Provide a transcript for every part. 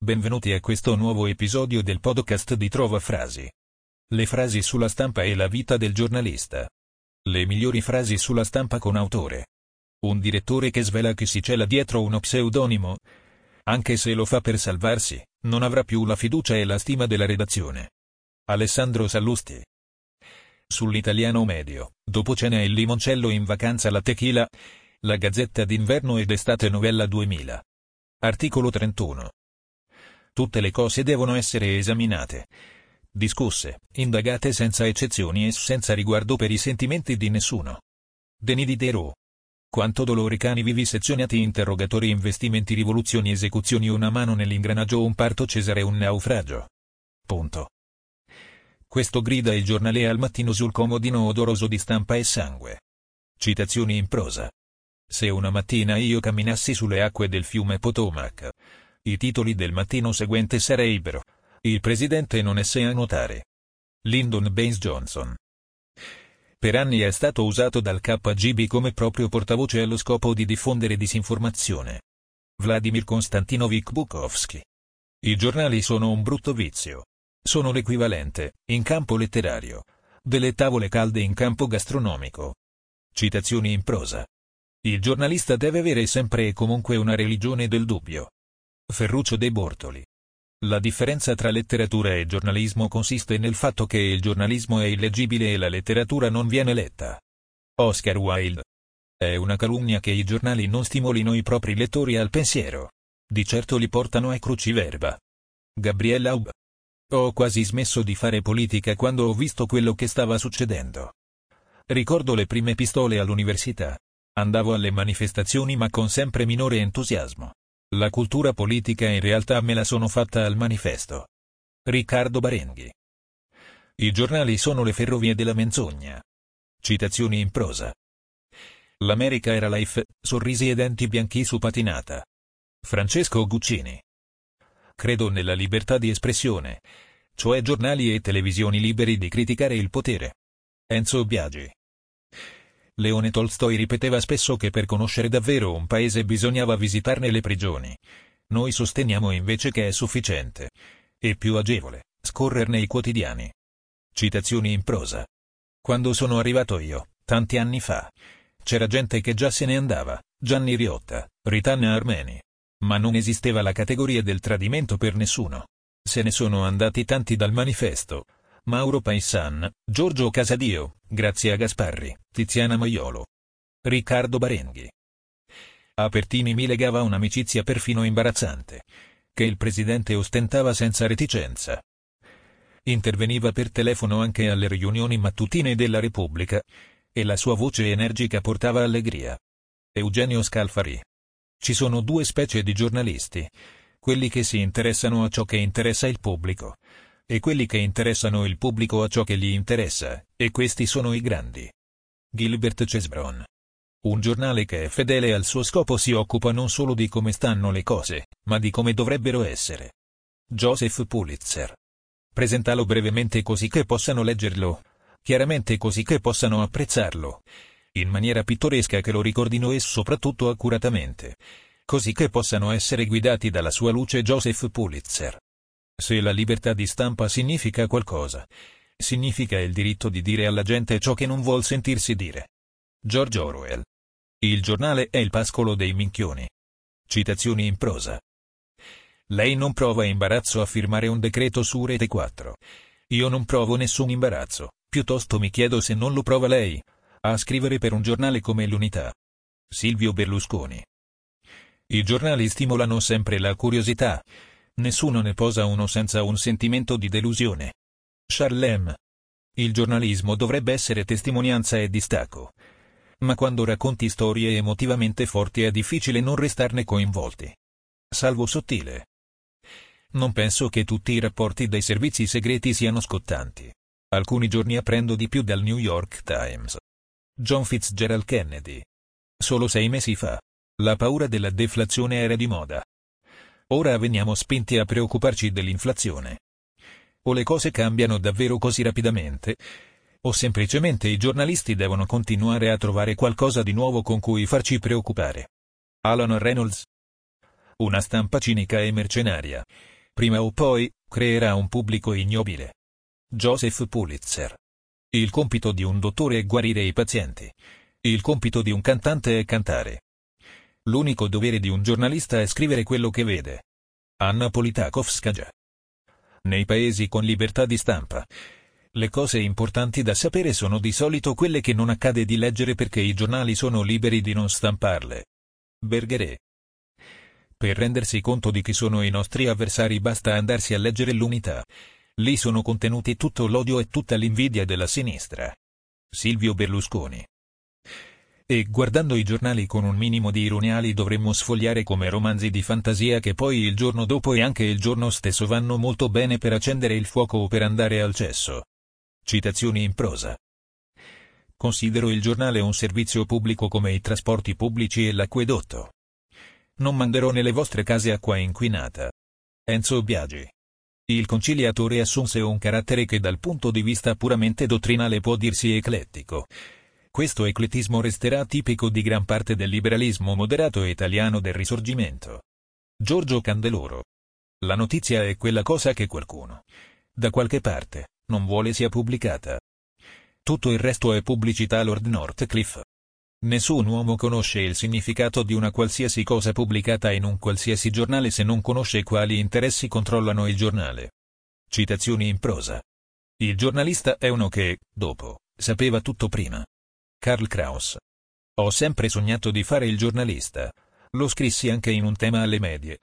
Benvenuti a questo nuovo episodio del podcast di Trova Frasi. Le frasi sulla stampa e la vita del giornalista. Le migliori frasi sulla stampa con autore. Un direttore che svela che si cela dietro uno pseudonimo. Anche se lo fa per salvarsi, non avrà più la fiducia e la stima della redazione. Alessandro Sallusti. Sull'italiano medio, dopo cena il limoncello in vacanza la tequila, la Gazzetta d'inverno ed estate novella 2000. Articolo 31. Tutte le cose devono essere esaminate, discusse, indagate senza eccezioni e senza riguardo per i sentimenti di nessuno. Denis Diderot. Quanto dolore cani vivi sezionati interrogatori investimenti rivoluzioni esecuzioni una mano nell'ingranaggio un parto Cesare un naufragio. Punto. Questo grida il giornale al mattino sul comodino odoroso di stampa e sangue. Citazioni in prosa. Se una mattina io camminassi sulle acque del fiume Potomac, i titoli del mattino seguente sarebbero Il presidente non esse a nuotare. Lyndon Baines Johnson. Per anni è stato usato dal KGB come proprio portavoce allo scopo di diffondere disinformazione. Vladimir Konstantinovich Bukovsky. I giornali sono un brutto vizio. Sono l'equivalente, in campo letterario, delle tavole calde in campo gastronomico. Citazioni in prosa. Il giornalista deve avere sempre e comunque una religione del dubbio. Ferruccio De Bortoli. La differenza tra letteratura e giornalismo consiste nel fatto che il giornalismo è illeggibile e la letteratura non viene letta. Oscar Wilde. È una calunnia che i giornali non stimolino i propri lettori al pensiero. Di certo li portano a cruciverba. Gabriella Aub. Ho quasi smesso di fare politica quando ho visto quello che stava succedendo. Ricordo le prime pistole all'università. Andavo alle manifestazioni ma con sempre minore entusiasmo. La cultura politica in realtà me la sono fatta al manifesto. Riccardo Barenghi. I giornali sono le ferrovie della menzogna. Citazioni in prosa. L'America era life, sorrisi e denti bianchi su patinata. Francesco Guccini. Credo nella libertà di espressione, cioè giornali e televisioni liberi di criticare il potere. Enzo Biagi. Leone Tolstoi ripeteva spesso che per conoscere davvero un paese bisognava visitarne le prigioni. Noi sosteniamo invece che è sufficiente, e più agevole, scorrerne i quotidiani. Citazioni in prosa. Quando sono arrivato io, tanti anni fa, c'era gente che già se ne andava, Gianni Riotta, Ritanna Armeni. Ma non esisteva la categoria del tradimento per nessuno. Se ne sono andati tanti dal manifesto, Mauro Paissan, Giorgio Casadio, Grazia Gasparri, Tiziana Maiolo. Riccardo Barenghi. A Pertini mi legava un'amicizia perfino imbarazzante, che il presidente ostentava senza reticenza. Interveniva per telefono anche alle riunioni mattutine della Repubblica, e la sua voce energica portava allegria. Eugenio Scalfari. Ci sono due specie di giornalisti, quelli che si interessano a ciò che interessa il pubblico, e quelli che interessano il pubblico a ciò che gli interessa, e questi sono i grandi. Gilbert Cesbron. Un giornale che è fedele al suo scopo si occupa non solo di come stanno le cose, ma di come dovrebbero essere. Joseph Pulitzer. Presentalo brevemente così che possano leggerlo, chiaramente così che possano apprezzarlo, in maniera pittoresca che lo ricordino e soprattutto accuratamente, così che possano essere guidati dalla sua luce Joseph Pulitzer. Se la libertà di stampa significa qualcosa, significa il diritto di dire alla gente ciò che non vuol sentirsi dire. George Orwell. Il giornale è il pascolo dei minchioni. Citazioni in prosa. Lei non prova imbarazzo a firmare un decreto su Rete 4. Io non provo nessun imbarazzo, piuttosto mi chiedo se non lo prova lei, a scrivere per un giornale come l'Unità. Silvio Berlusconi. I giornali stimolano sempre la curiosità, Nessuno ne posa uno senza un sentimento di delusione. Charlem. Il giornalismo dovrebbe essere testimonianza e distacco. Ma quando racconti storie emotivamente forti è difficile non restarne coinvolti. Salvo Sottile. Non penso che tutti i rapporti dei servizi segreti siano scottanti. Alcuni giorni apprendo di più dal New York Times. John Fitzgerald Kennedy. Solo sei mesi fa. La paura della deflazione era di moda. Ora veniamo spinti a preoccuparci dell'inflazione. O le cose cambiano davvero così rapidamente, o semplicemente i giornalisti devono continuare a trovare qualcosa di nuovo con cui farci preoccupare. Alan Reynolds una stampa cinica e mercenaria. Prima o poi, creerà un pubblico ignobile. Joseph Pulitzer. Il compito di un dottore è guarire i pazienti. Il compito di un cantante è cantare. L'unico dovere di un giornalista è scrivere quello che vede. Anna Politakovskaja. Nei paesi con libertà di stampa, le cose importanti da sapere sono di solito quelle che non accade di leggere perché i giornali sono liberi di non stamparle. Bergeret. Per rendersi conto di chi sono i nostri avversari basta andarsi a leggere l'unità. Lì sono contenuti tutto l'odio e tutta l'invidia della sinistra. Silvio Berlusconi. E guardando i giornali con un minimo di ironia li dovremmo sfogliare come romanzi di fantasia che poi il giorno dopo e anche il giorno stesso vanno molto bene per accendere il fuoco o per andare al cesso. Citazioni in prosa. Considero il giornale un servizio pubblico come i trasporti pubblici e l'acquedotto. Non manderò nelle vostre case acqua inquinata. Enzo Biagi. Il conciliatore assunse un carattere che dal punto di vista puramente dottrinale può dirsi eclettico. Questo ecletismo resterà tipico di gran parte del liberalismo moderato italiano del risorgimento. Giorgio Candeloro. La notizia è quella cosa che qualcuno, da qualche parte, non vuole sia pubblicata. Tutto il resto è pubblicità Lord Northcliffe. Nessun uomo conosce il significato di una qualsiasi cosa pubblicata in un qualsiasi giornale se non conosce quali interessi controllano il giornale. Citazioni in prosa. Il giornalista è uno che, dopo, sapeva tutto prima. Karl Kraus. Ho sempre sognato di fare il giornalista. Lo scrissi anche in un tema alle medie.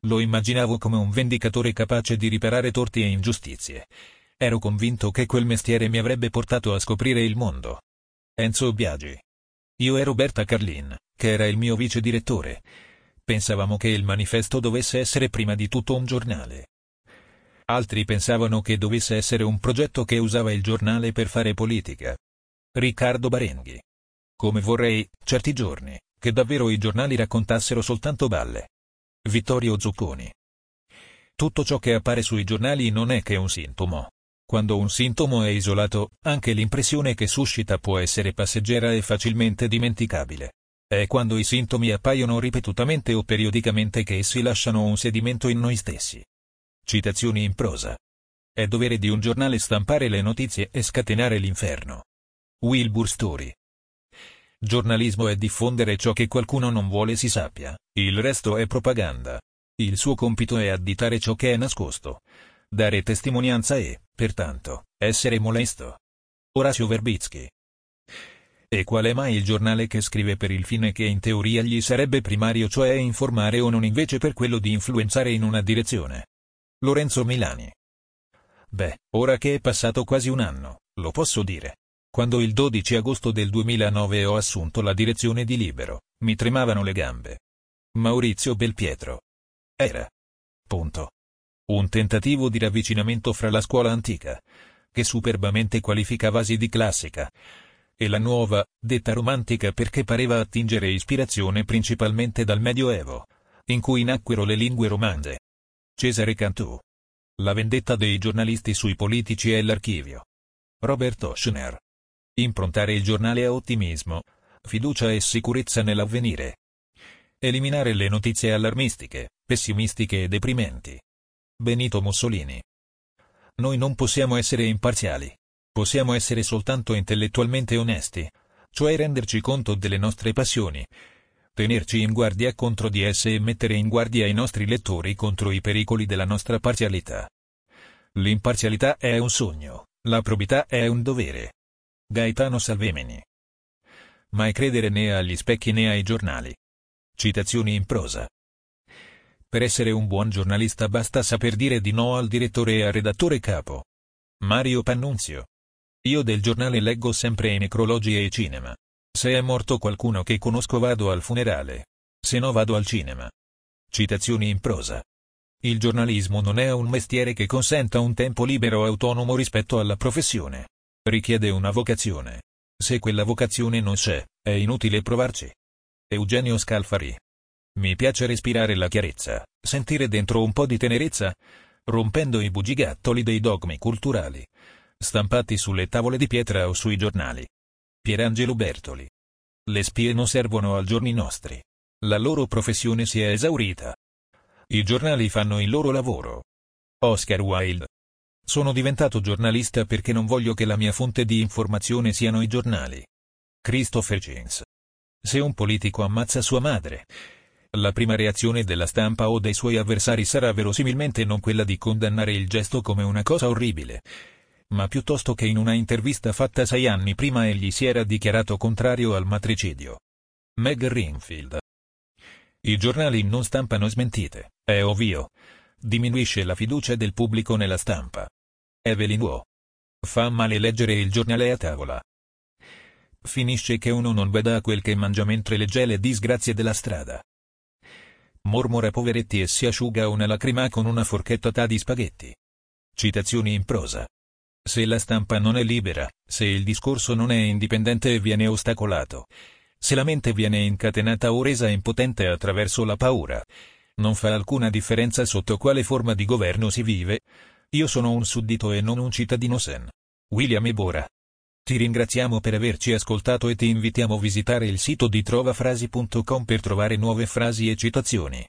Lo immaginavo come un vendicatore capace di riparare torti e ingiustizie. Ero convinto che quel mestiere mi avrebbe portato a scoprire il mondo. Enzo Biagi. Io e Roberta Carlin, che era il mio vice direttore. Pensavamo che il manifesto dovesse essere prima di tutto un giornale. Altri pensavano che dovesse essere un progetto che usava il giornale per fare politica. Riccardo Barenghi. Come vorrei, certi giorni, che davvero i giornali raccontassero soltanto balle. Vittorio Zucconi. Tutto ciò che appare sui giornali non è che un sintomo. Quando un sintomo è isolato, anche l'impressione che suscita può essere passeggera e facilmente dimenticabile. È quando i sintomi appaiono ripetutamente o periodicamente che essi lasciano un sedimento in noi stessi. Citazioni in prosa. È dovere di un giornale stampare le notizie e scatenare l'inferno. Wilbur Story. Giornalismo è diffondere ciò che qualcuno non vuole si sappia, il resto è propaganda. Il suo compito è additare ciò che è nascosto dare testimonianza e, pertanto, essere molesto. Orazio Verbitsky. E qual è mai il giornale che scrive per il fine che in teoria gli sarebbe primario, cioè informare o non invece per quello di influenzare in una direzione? Lorenzo Milani. Beh, ora che è passato quasi un anno, lo posso dire. Quando il 12 agosto del 2009 ho assunto la direzione di Libero, mi tremavano le gambe. Maurizio Belpietro. Era. Punto. Un tentativo di ravvicinamento fra la scuola antica, che superbamente qualifica vasi di classica, e la nuova, detta romantica perché pareva attingere ispirazione principalmente dal Medioevo, in cui nacquero le lingue romanze. Cesare Cantù. La vendetta dei giornalisti sui politici e l'archivio. Robert Oshner. Improntare il giornale a ottimismo, fiducia e sicurezza nell'avvenire. Eliminare le notizie allarmistiche, pessimistiche e deprimenti. Benito Mussolini. Noi non possiamo essere imparziali. Possiamo essere soltanto intellettualmente onesti, cioè renderci conto delle nostre passioni, tenerci in guardia contro di esse e mettere in guardia i nostri lettori contro i pericoli della nostra parzialità. L'imparzialità è un sogno, la probità è un dovere. Gaetano Salvemini. Mai credere né agli specchi né ai giornali. Citazioni in prosa. Per essere un buon giornalista basta saper dire di no al direttore e al redattore capo. Mario Pannunzio. Io del giornale leggo sempre i necrologi e i cinema. Se è morto qualcuno che conosco vado al funerale. Se no vado al cinema. Citazioni in prosa. Il giornalismo non è un mestiere che consenta un tempo libero e autonomo rispetto alla professione. Richiede una vocazione. Se quella vocazione non c'è, è inutile provarci. Eugenio Scalfari. Mi piace respirare la chiarezza, sentire dentro un po' di tenerezza, rompendo i bugigattoli dei dogmi culturali, stampati sulle tavole di pietra o sui giornali. Pierangelo Bertoli. Le spie non servono al giorni nostri. La loro professione si è esaurita. I giornali fanno il loro lavoro. Oscar Wilde. Sono diventato giornalista perché non voglio che la mia fonte di informazione siano i giornali. Christopher James. Se un politico ammazza sua madre, la prima reazione della stampa o dei suoi avversari sarà verosimilmente non quella di condannare il gesto come una cosa orribile, ma piuttosto che in una intervista fatta sei anni prima egli si era dichiarato contrario al matricidio. Meg Rinfield. I giornali non stampano smentite, è ovvio. Diminuisce la fiducia del pubblico nella stampa. Evelyn Waugh. Fa male leggere il giornale a tavola. Finisce che uno non veda quel che mangia mentre legge le disgrazie della strada mormora poveretti e si asciuga una lacrima con una forchetta di spaghetti. Citazioni in prosa. Se la stampa non è libera, se il discorso non è indipendente e viene ostacolato, se la mente viene incatenata o resa impotente attraverso la paura, non fa alcuna differenza sotto quale forma di governo si vive. Io sono un suddito e non un cittadino sen. William Ebora. Ti ringraziamo per averci ascoltato e ti invitiamo a visitare il sito di trovafrasi.com per trovare nuove frasi e citazioni.